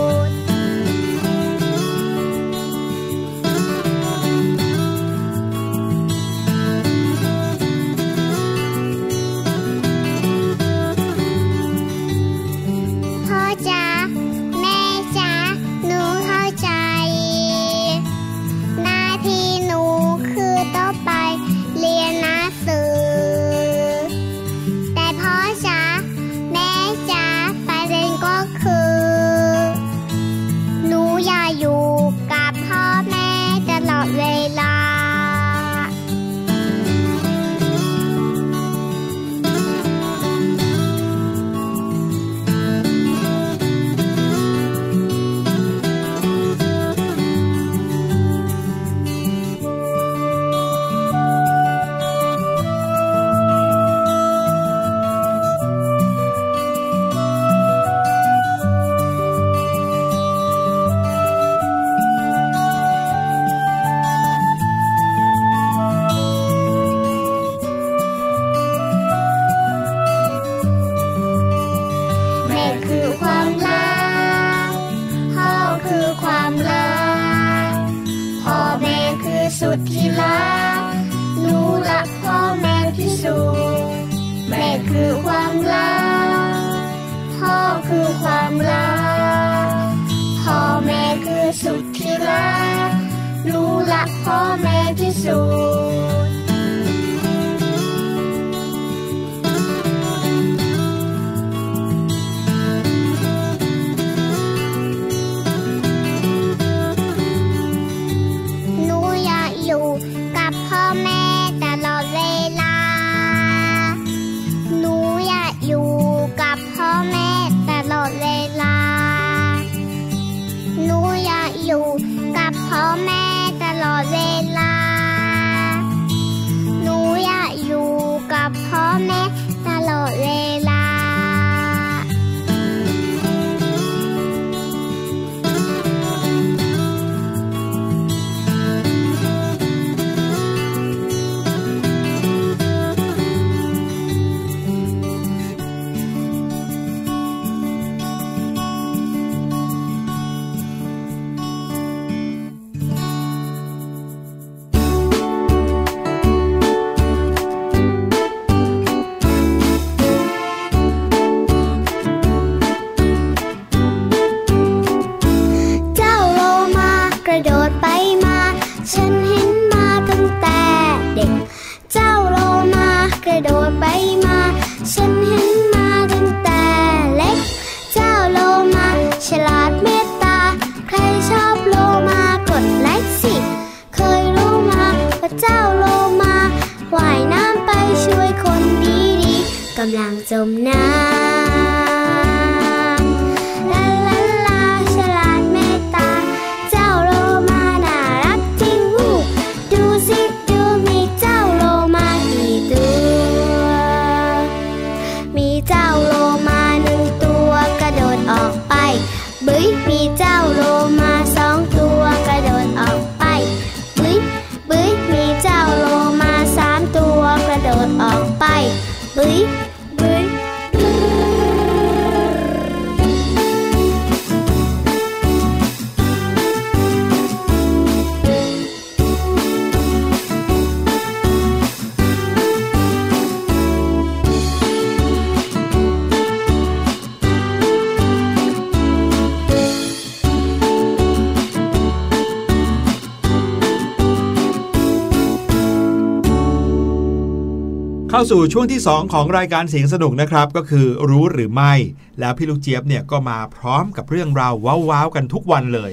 เข้าสู่ช่วงที่ 2 ของรายการเสียงสนุกนะครับ ก็คือรู้หรือไม่ แล้วพี่ลูกเจี๊ยบเนี่ยก็มาพร้อมกับเรื่องราวว้าวๆกันทุกวันเลย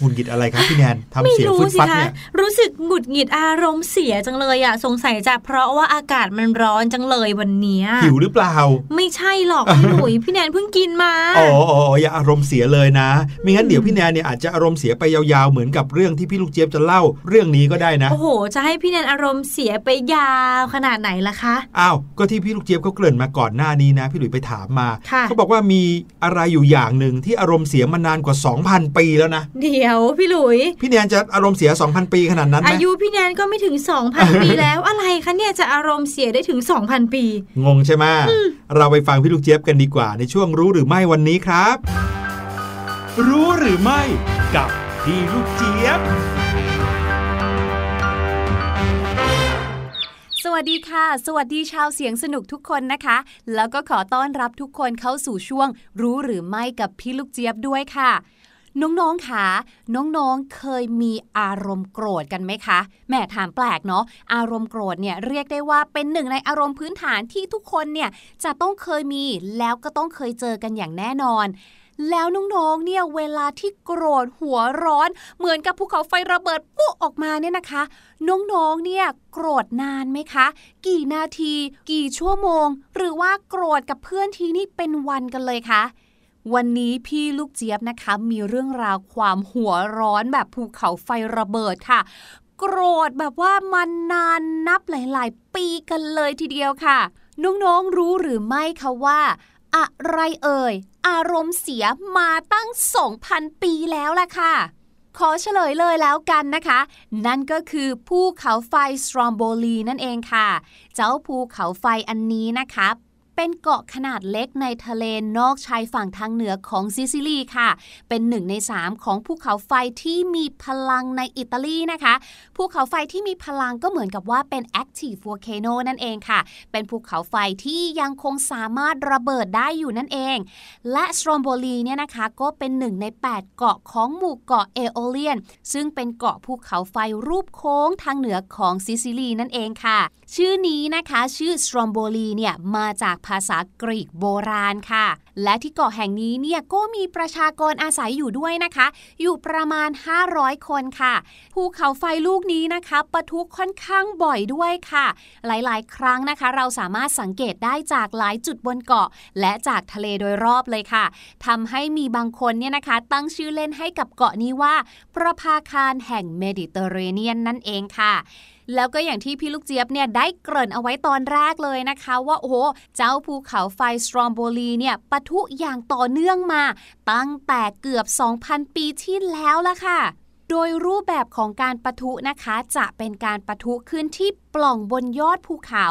หงุดหงิดอะไรครับพี่แนนทำไม่เสียงรู้ฟึดสิฟัดคะเนี่ยรู้สึกหงุดหงิดอารมณ์เสียจังเลยอะสงสัยจะเพราะว่าอากาศมันร้อนจังเลยวันเนี้ยหิวหรือเปล่า ไม่ใช่หรอกพี่หลุยพี่แนนเพิ่งกินมาอ๋ออ๋ออ๋ออย่าอารมณ์เสียเลยนะไม่งั้นเดี๋ยวพี่แนนเนี่ยอาจจะอารมณ์เสียไปยาวๆเหมือนกับเรื่องที่พี่ลูกเจี๊ยบจะเล่าเรื่องนี้ก็ได้นะโอ้โหจะให้พี่แนนอารมณ์เสียไปยาวขนาดไหนล่ะคะอ้าวก็ที่พี่ลูกเจี๊ยบเขาเกริ่นมาก่อนหน้านี้นะ พี่หลุยไปถามมาค่ะเขาบอกว่ามีอะไรอยู่อย่างหนึ่งที่อารมณ์เสียมานานกว่า 2,000 ปีแล้วนะเดี๋ยวพี่หลุย พี่แนนจะอารมณ์เสีย 2,000 ปีขนาดนั้นไหมอายุพี่แนนก็ไม่ถึง 2,000 ปีแล้วอะไรคะเนี่ยจะอารมณ์เสียได้ถึง 2,000 ปี งงใช่ไหมเราไปฟังพี่ลูกเจี๊ยบกันดีกว่า ในช่วงรู้หรือไม่วันนี้ครับ รู้หรือไม่กับพี่ลูกเจี๊ยบสวัสดีค่ะ สวัสดีชาวเสียงสนุกทุกคนนะคะ แล้วก็ขอต้อนรับทุกคนเข้าสู่ช่วง รู้หรือไม่กับพี่ลูกเจี๊ยบด้วยค่ะ น้องๆค่ะน้องๆเคยมีอารมณ์โกรธกันไหมคะแหม่ถามแปลกเนาะอารมณ์โกรธเนี่ยเรียกได้ว่าเป็นหนึ่งในอารมณ์พื้นฐานที่ทุกคนเนี่ยจะต้องเคยมีแล้วก็ต้องเคยเจอกันอย่างแน่นอนแล้วน้องๆ เนี่ยเวลาที่โกรธหัวร้อน เหมือนกับภูเขาไฟระเบิดปุ๊ออกมาเนี่ยนะคะ น้องๆ เนี่ยโกรธนานไหมคะ กี่นาที กี่ชั่วโมง หรือว่าโกรธกับเพื่อนทีนี่เป็นวันกันเลยคะ วันนี้พี่ลูกเจี๊ยบนะคะ มีเรื่องราวความหัวร้อนแบบภูเขาไฟระเบิดค่ะ โกรธแบบว่ามันนานนับหลายๆ ปีกันเลยทีเดียวค่ะน้องๆรู้หรือไม่คะว่า อะไรเอ่ย อารมณ์เสียมาตั้ง 2,000 ปีแล้วล่ะค่ะ ขอเฉลยเลยแล้วกันนะคะ นั่นก็คือภูเขาไฟสตรอมโบลีนั่นเองค่ะ เจ้าภูเขาไฟอันนี้นะคะ เป็นเกาะขนาดเล็กในทะเลนอกชายฝั่งทางเหนือของซิซิลีค่ะ เป็นหนึ่งในสามของภูเขาไฟที่มีพลังในอิตาลีนะคะ ภูเขาไฟที่มีพลังก็เหมือนกับว่าเป็น active volcano นั่นเองค่ะ เป็นภูเขาไฟที่ยังคงสามารถระเบิดได้อยู่นั่นเอง และสโตรมโบลีเนี่ยนะคะก็เป็นหนึ่งใน 8 เกาะของหมู่เกาะเอโอเลียน ซึ่งเป็นเกาะภูเขาไฟรูปโค้งทางเหนือของซิซิลีนั่นเองค่ะ ชื่อนี้นะคะ ชื่อสโตรมโบลีเนี่ยมาจากภาษากรีกโบราณค่ะ และที่เกาะแห่งนี้เนี่ยก็มีประชากรอาศัยอยู่ด้วยนะคะ อยู่ประมาณ 500 คนค่ะ ภูเขาไฟลูกนี้นะคะปะทุค่อนข้างบ่อยด้วยค่ะ หลายๆ ครั้งนะคะ เราสามารถสังเกตได้จากหลายจุดบนเกาะ และจากทะเลโดยรอบเลยค่ะทำให้มีบางคนเนี่ยนะคะ ตั้งชื่อเล่นให้กับเกาะนี้ว่า ประภาคารแห่งเมดิเตอร์เรเนียนนั่นเองค่ะ แล้วก็อย่างที่พี่ลูกเจี๊ยบเนี่ยได้เกริ่นเอาไว้ตอนแรกเลยนะคะ ว่าโอ้โหเจ้าภูเขาไฟสตรอมโบลีเนี่ยปะทุอย่างต่อเนื่องมา ตั้งแต่เกือบ 2,000 ปีที่แล้วละค่ะ โดยรูปแบบของการปะทุนะคะ จะเป็นการปะทุขึ้นที่ ปล่องบนยอดภูเขา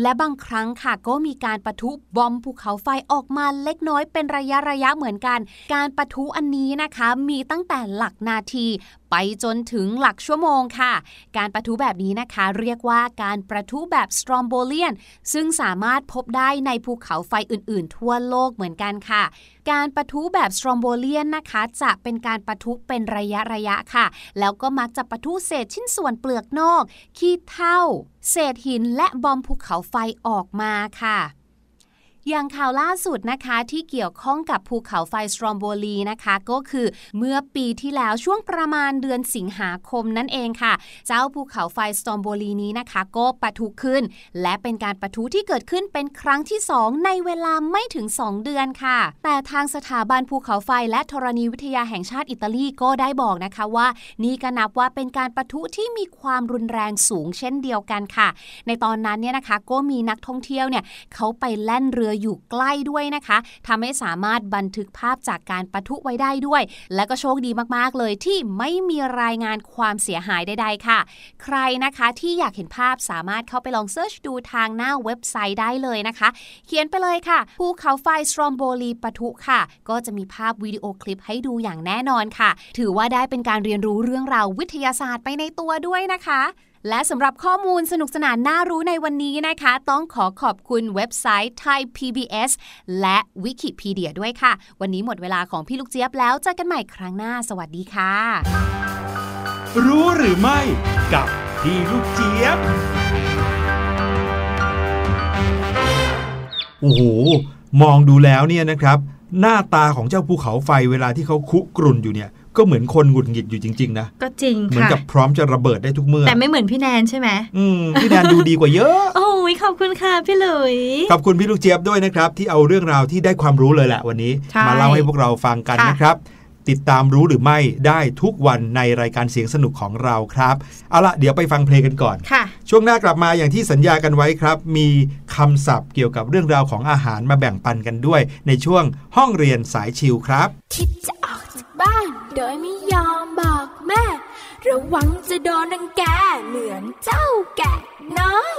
และบางครั้งค่ะก็มีการปะทุบอมภูเขาไฟออกมาเล็กน้อยเป็นระยะระยะเหมือนกัน การปะทุอันนี้นะคะมีตั้งแต่หลักนาทีไปจนถึงหลักชั่วโมงค่ะ การประทุแบบนี้นะคะ เรียกว่าการประทุแบบสตรอมโบเลียน ซึ่งสามารถพบได้ในภูเขาไฟอื่นๆ ทั่วโลกเหมือนกันค่ะ การปะทุแบบ Strombolian นะคะ จะเป็นการปะทุเป็นระยะระยะค่ะ แล้วก็มักจะปะทุเศษชิ้นส่วนเปลือกนอก ขี้เถ้าเศษหินและบอมบ์ภูเขาไฟออกมาค่ะ อย่างข่าวล่าสุดนะคะที่เกี่ยวข้องกับภูเขาไฟสตรอมโบลีนะคะ ก็คือเมื่อปีที่แล้วช่วงประมาณเดือนสิงหาคมนั่นเองค่ะ เจ้าภูเขาไฟสตรอมโบลีนี้นะคะ ก็ปะทุขึ้น และเป็นการปะทุที่เกิดขึ้นเป็นครั้งที่ 2 ในเวลาไม่ถึง 2 เดือนค่ะ แต่ทางสถาบันภูเขาไฟและธรณีวิทยาแห่งชาติอิตาลีก็ได้บอกนะคะว่า นี่ก็นับว่าเป็นการปะทุที่มีความรุนแรงสูงเช่นเดียวกันค่ะ ในตอนนั้นเนี่ยนะคะก็มีนักท่องเที่ยวเนี่ยเขาไปแล่นเรืออยู่ใกล้ด้วยนะคะทำให้สามารถบันทึกภาพจากการปะทุไว้ได้ด้วย และก็โชคดีมากๆเลยที่ไม่มีรายงานความเสียหายใดๆค่ะ ใครนะคะที่อยากเห็นภาพสามารถเข้าไปลองเซิร์ชดูทางหน้าเว็บไซต์ได้เลยนะคะ เขียนไปเลยค่ะภูเขาไฟสตรอมโบลีปะทุค่ะ ก็จะมีภาพวิดีโอคลิปให้ดูอย่างแน่นอนค่ะ ถือว่าได้เป็นการเรียนรู้เรื่องราววิทยาศาสตร์ไปในตัวด้วยนะคะ และสำหรับข้อมูลสนุกสนานน่ารู้ในวันนี้นะคะ ต้องขอขอบคุณเว็บไซต์ Thai PBS และวิกิพีเดียด้วยค่ะ วันนี้หมดเวลาของพี่ลูกเจี๊ยบแล้วเจอกันใหม่ครั้งหน้า สวัสดีค่ะ รู้หรือไม่กับพี่ลูกเจี๊ยบโอ้โหมองดูแล้วเนี่ยนะครับ หน้าตาของเจ้าภูเขาไฟเวลาที่เขาคุกรุ่นอยู่เนี่ย ก็เหมือนคนหงุดหงิดอยู่จริง ๆ นะ ก็จริงเหมือนค่ะกับพร้อมจะระเบิดได้ทุกเมื่อ แต่ไม่เหมือนพี่แนนใช่ไหมอืมพี่แดนดูดีกว่าเยอะ โอ้ยขอบคุณค่ะพี่หลุย ขอบคุณพี่ลูกเจี๊ยบด้วยนะครับ ที่เอาเรื่องราวที่ได้ความรู้เลยแหละวันนี้ ใช่มาเล่าให้พวกเราฟังกันค่ะ นะครับ ติดตามรู้หรือไม่ได้ทุกวันในรายการเสียงสนุกของเราครับ เอาละเดี๋ยวไปฟังเพลงกันก่อน ค่ะ ช่วงหน้ากลับมาอย่างที่สัญญากันไว้ครับ มีคำศัพท์เกี่ยวกับเรื่องราวของอาหารมาแบ่งปันกันด้วย ในช่วงห้องเรียนสายชิวครับ คิดจะออกจาก บ้าน โดยไม่ยอมบอกแม่ ระวังจะโดนนังแกเหมือนเจ้าแกะน้อย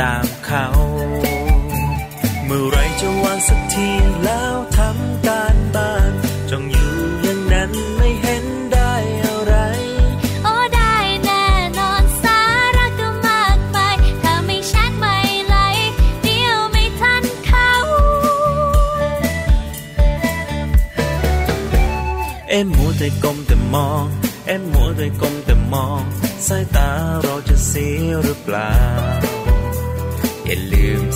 ต้องทำตามเขา เมื่อไรจะวางสักทีแล้วทำการบ้านจงอยู่อย่างนั้นไม่เห็นได้อะไร โอ้ได้แน่นอนสาระก็มากมายถ้าไม่ชัดไม่ไหลเดียวไม่ทันเขา เอ็มมัวแต่ก้มแต่มอง เอ็มมัวแต่ก้มแต่มอง สายตาเราจะเสียหรือเปล่าอย่าลืม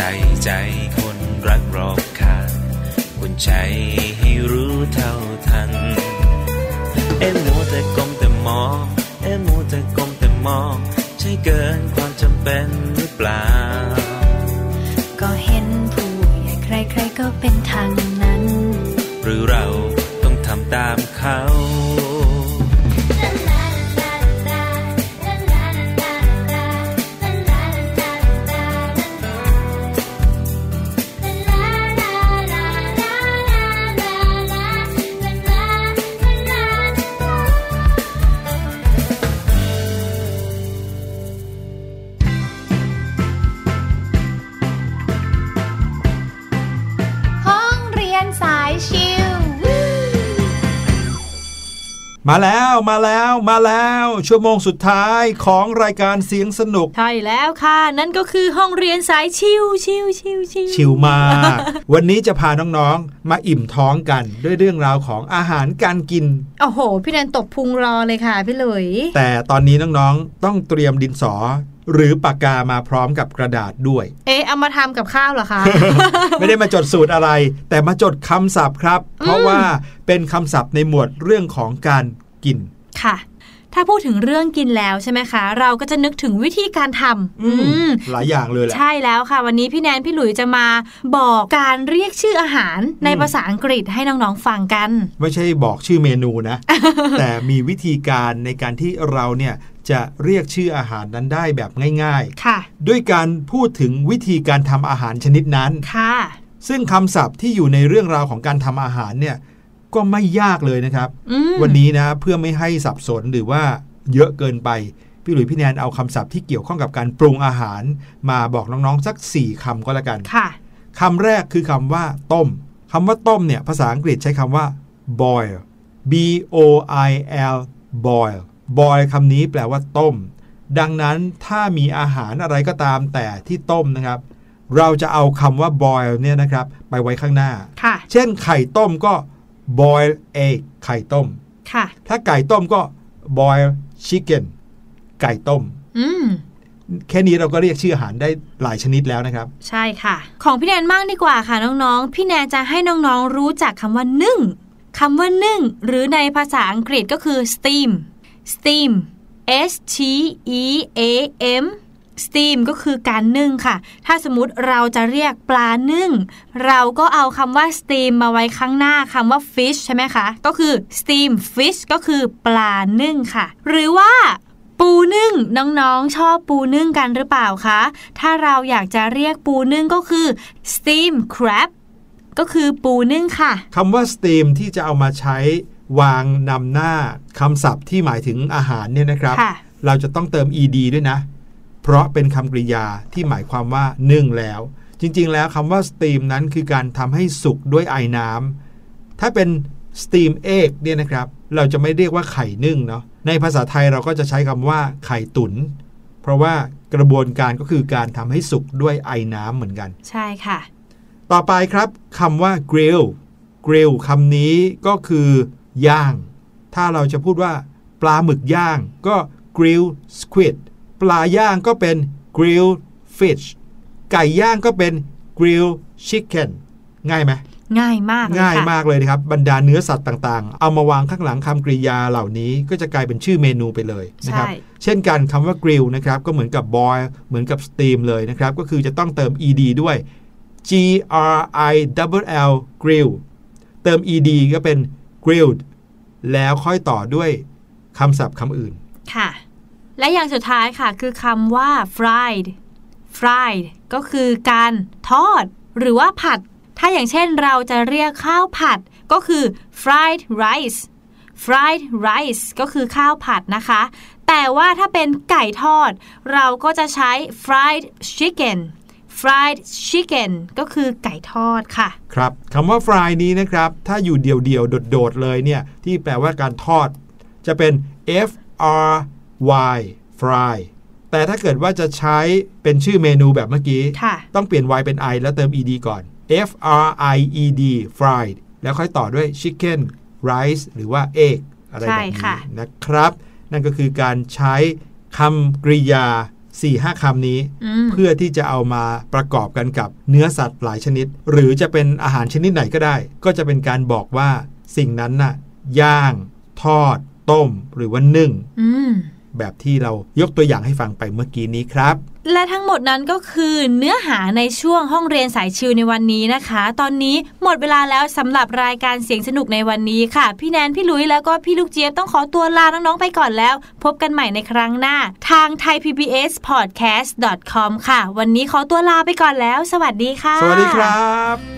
ใส่ใจคนรักรอบคางคุณใจให้รู้เท่าทัน เอ็มมัวแต่กลมแต่มอง เอ็มมัวแต่กลมแต่มอง ใช่เกินความจำเป็นหรือเปล่า ก็เห็นผู้ใหญ่ใครๆก็เป็นทาง มาแล้วมาแล้วมาแล้ว ชั่วโมงสุดท้ายของรายการเสียงสนุก ใช่แล้วค่ะ นั่นก็คือห้องเรียนสายชิวชิวชิวชิวชิวมากวันนี้จะพาน้องๆ มาอิ่มท้องกันด้วยเรื่องราวของอาหารการกินโอ้โห พี่แนนตบพุงรอเลยค่ะพี่หลุยแต่ตอนนี้น้องๆต้องเตรียมดินสอหรือปากกามาพร้อมกับกระดาษด้วย เอ๊ะเอามาทำกับข้าวเหรอคะ ไม่ได้มาจดสูตรอะไร แต่มาจดคำศัพท์ครับ เพราะว่าเป็นคำศัพท์ในหมวดเรื่องของการ กิน ค่ะ ถ้าพูดถึงเรื่องกินแล้วใช่ไหมคะ เราก็จะนึกถึงวิธีการทำอืมอืมหลายอย่างเลยแหละใช่แล้วค่ะ วันนี้พี่แนนพี่หลุยจะมาบอกการเรียกชื่ออาหารในภาษาอังกฤษให้น้องๆฟังกัน ไม่ใช่บอกชื่อเมนูนะ แต่มีวิธีการในการที่เราเนี่ยจะเรียกชื่ออาหารนั้นได้แบบง่ายค่ะๆด้วยการพูดถึงวิธีการทำอาหารชนิดนั้น ค่ะ ซึ่งคำศัพท์ที่อยู่ในเรื่องราวของการทำอาหารเนี่ย ก็ไม่ยากเลยนะครับอืมวันนี้นะเพื่อไม่ให้สับสนหรือว่าเยอะเกินไป พี่หลุยพี่แนนเอาคำศัพท์ที่เกี่ยวข้องกับการปรุงอาหาร มาบอกน้องๆสัก 4คำก็แล้วกันค่ะคำแรกคือคำว่าต้มคำว่าต้มเนี่ยภาษาอังกฤษใช้คำว่า boil b o i l boil boil คำนี้แปลว่าต้ม ดังนั้นถ้ามีอาหารอะไรก็ตามแต่ที่ต้มนะครับ เราจะเอาคำว่า boil เนี่ยนะครับ ไปไว้ข้างหน้าค่ะเช่นไข่ต้มก็ boil egg ไข่ต้ม ค่ะ ถ้าไก่ต้มก็ boil chicken ไก่ต้ม อืมแค่นี้เราก็เรียกชื่ออาหารได้หลายชนิดแล้วนะครับ ใช่ค่ะ ของพี่แนนมากดีกว่าค่ะน้องๆ พี่แนนจะให้น้องๆรู้จักคำว่านึ่งคำว่านึ่ง หรือในภาษาอังกฤษก็คือ steam steam s t e a m steam ก็คือการนึ่งค่ะ ถ้าสมมติเราจะเรียกปลานึ่ง เราก็เอาคำว่า steam มาไว้ข้างหน้าคำว่า fish ใช่ไหมคะ ก็คือ steam fish ก็คือปลานึ่งค่ะ หรือว่าปูนึ่งน้องๆ ชอบปูนึ่งกันหรือเปล่าคะ ถ้าเราอยากจะเรียกปูนึ่งก็คือ steam crab ก็คือปูนึ่งค่ะคำว่า steam ที่จะเอามาใช้วางนำหน้าคำศัพท์ที่หมายถึงอาหารเนี่ยนะครับค่ะเราจะต้องเติม ed ด้วยนะ เพราะเป็นคำกริยาที่หมายความว่านึ่งแล้ว จริงๆ แล้วคำว่า steam นั้นคือการทำให้สุกด้วยไอ้น้ำถ้าเป็น steam egg เนี่ยนะครับ เราจะไม่เรียกว่าไข่นึ่งเนาะในภาษาไทยเราก็จะใช้คำว่าไข่ตุนเพราะว่ากระบวนการก็คือการทำให้สุกด้วยไอ้น้ำเหมือนกัน ใช่ค่ะ ต่อไปครับคำว่า grill grill คำนี้ก็คือย่าง ถ้าเราจะพูดว่า ปลาหมึกย่างก็ grill squid ปลาย่างก็เป็น grill fish ไก่ย่างก็เป็น grill chicken ง่ายไหมง่ายมากเลง่ายค่ะมากเลยนะครับ บรรดาเนื้อสัตว์ต่างๆ เอามาวางข้างหลังคำกริยาเหล่านี้ก็จะกลายเป็นชื่อเมนูไปเลยนะครับใช่เช่นกันคำว่า grill นะครับก็เหมือนกับ boil เหมือนกับ steam เลยนะครับ ก็คือจะต้องเติม ed ด้วย g r i l l grill เติม ed ก็เป็น grilled แล้วค่อยต่อด้วยคำศัพท์คำอื่น ค่ะ และอย่างสุดท้ายค่ะ คือคำว่า fried fried ก็คือการทอด หรือว่าผัด ถ้าอย่างเช่นเราจะเรียกข้าวผัด ก็คือ fried rice fried rice ก็คือข้าวผัดนะคะ แต่ว่าถ้าเป็นไก่ทอด เราก็จะใช้ fried chicken fried chicken ก็คือไก่ทอดค่ะ ครับคำว่า fry นี้นะครับ ถ้าอยู่เดี่ยวๆ โดดๆ เลยเนี่ย ที่แปลว่าการทอด จะเป็น f r y fry แต่ถ้าเกิดว่าจะใช้เป็นชื่อเมนูแบบเมื่อกี้ค่ะต้องเปลี่ยน y เป็น i แล้วเติม ed ก่อน f r i e d fried แล้วค่อยต่อด้วย chicken rice หรือว่า egg อะไรแบบใช่นี้ค่ะนะครับ นั่นก็คือการใช้คำกริยา4-5คำนี้อืมเพื่อที่จะเอามาประกอบกันกับเนื้อสัตว์หลายชนิด หรือจะเป็นอาหารชนิดไหนก็ได้ ก็จะเป็นการบอกว่าสิ่งนั้นน่ะย่าง ทอด ต้ม หรือว่านึ่งอืม แบบที่เรายกตัวอย่างให้ฟังไปเมื่อกี้นี้ครับ และทั้งหมดนั้นก็คือเนื้อหาในช่วงห้องเรียนสายชิวในวันนี้นะคะ ตอนนี้หมดเวลาแล้วสำหรับรายการเสียงสนุกในวันนี้ค่ะ พี่แนนพี่ลุยแล้วก็พี่ลูกเจี๊ยบต้องขอตัวลาน้องๆไปก่อนแล้ว พบกันใหม่ในครั้งหน้า ทาง thaipbspodcast.com ค่ะ วันนี้ขอตัวลาไปก่อนแล้ว สวัสดีค่ะ สวัสดีครับ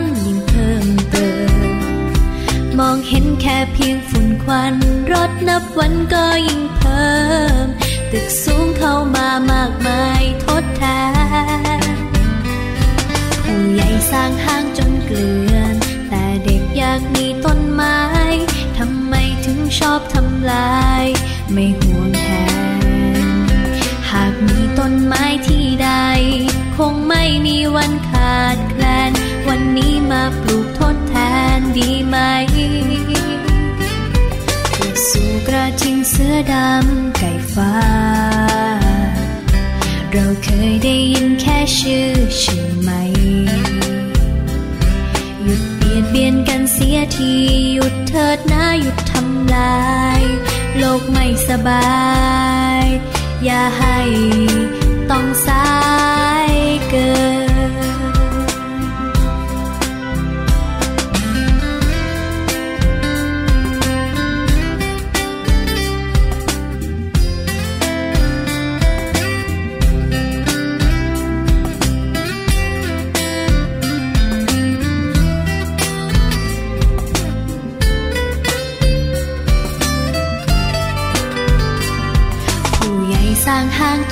มองเห็นแค่เพียงฝุ่นควัน รถนับวันก็ยิ่งเพิ่ม ตึกสูงเข้ามามากมายทดแทนผู้ใหญ่สร้างห้างจนเกลื่อน แต่เด็กอยากมีต้นไม้ ทำไมถึงชอบทำลาย ไม่ห่ เสือดำไก่ฟ้า เราเคยได้ยินแค่ชื่อใช่ไหม หยุดเบียดเบียนกันเสียทีหยุดเถิดนะหยุดทำลาย โลกไม่สบาย อย่าให้ต้องสายเกิน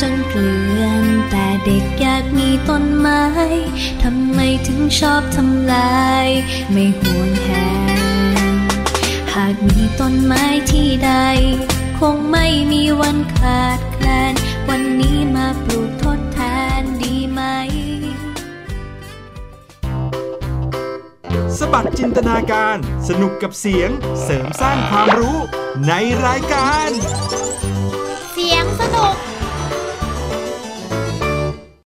จนเกลื่อนแต่เด็กอยากมีต้นไม้ทำไมถึงชอบทำลาย ไม่ห่วงแหนหากมีต้นไม้ที่ใด คงไม่มีวันขาดแคลน วันนี้มาปลูกทดแทนดีไหม สบัดจินตนาการสนุกกับเสียงเสริมสร้างความรู้ในรายการ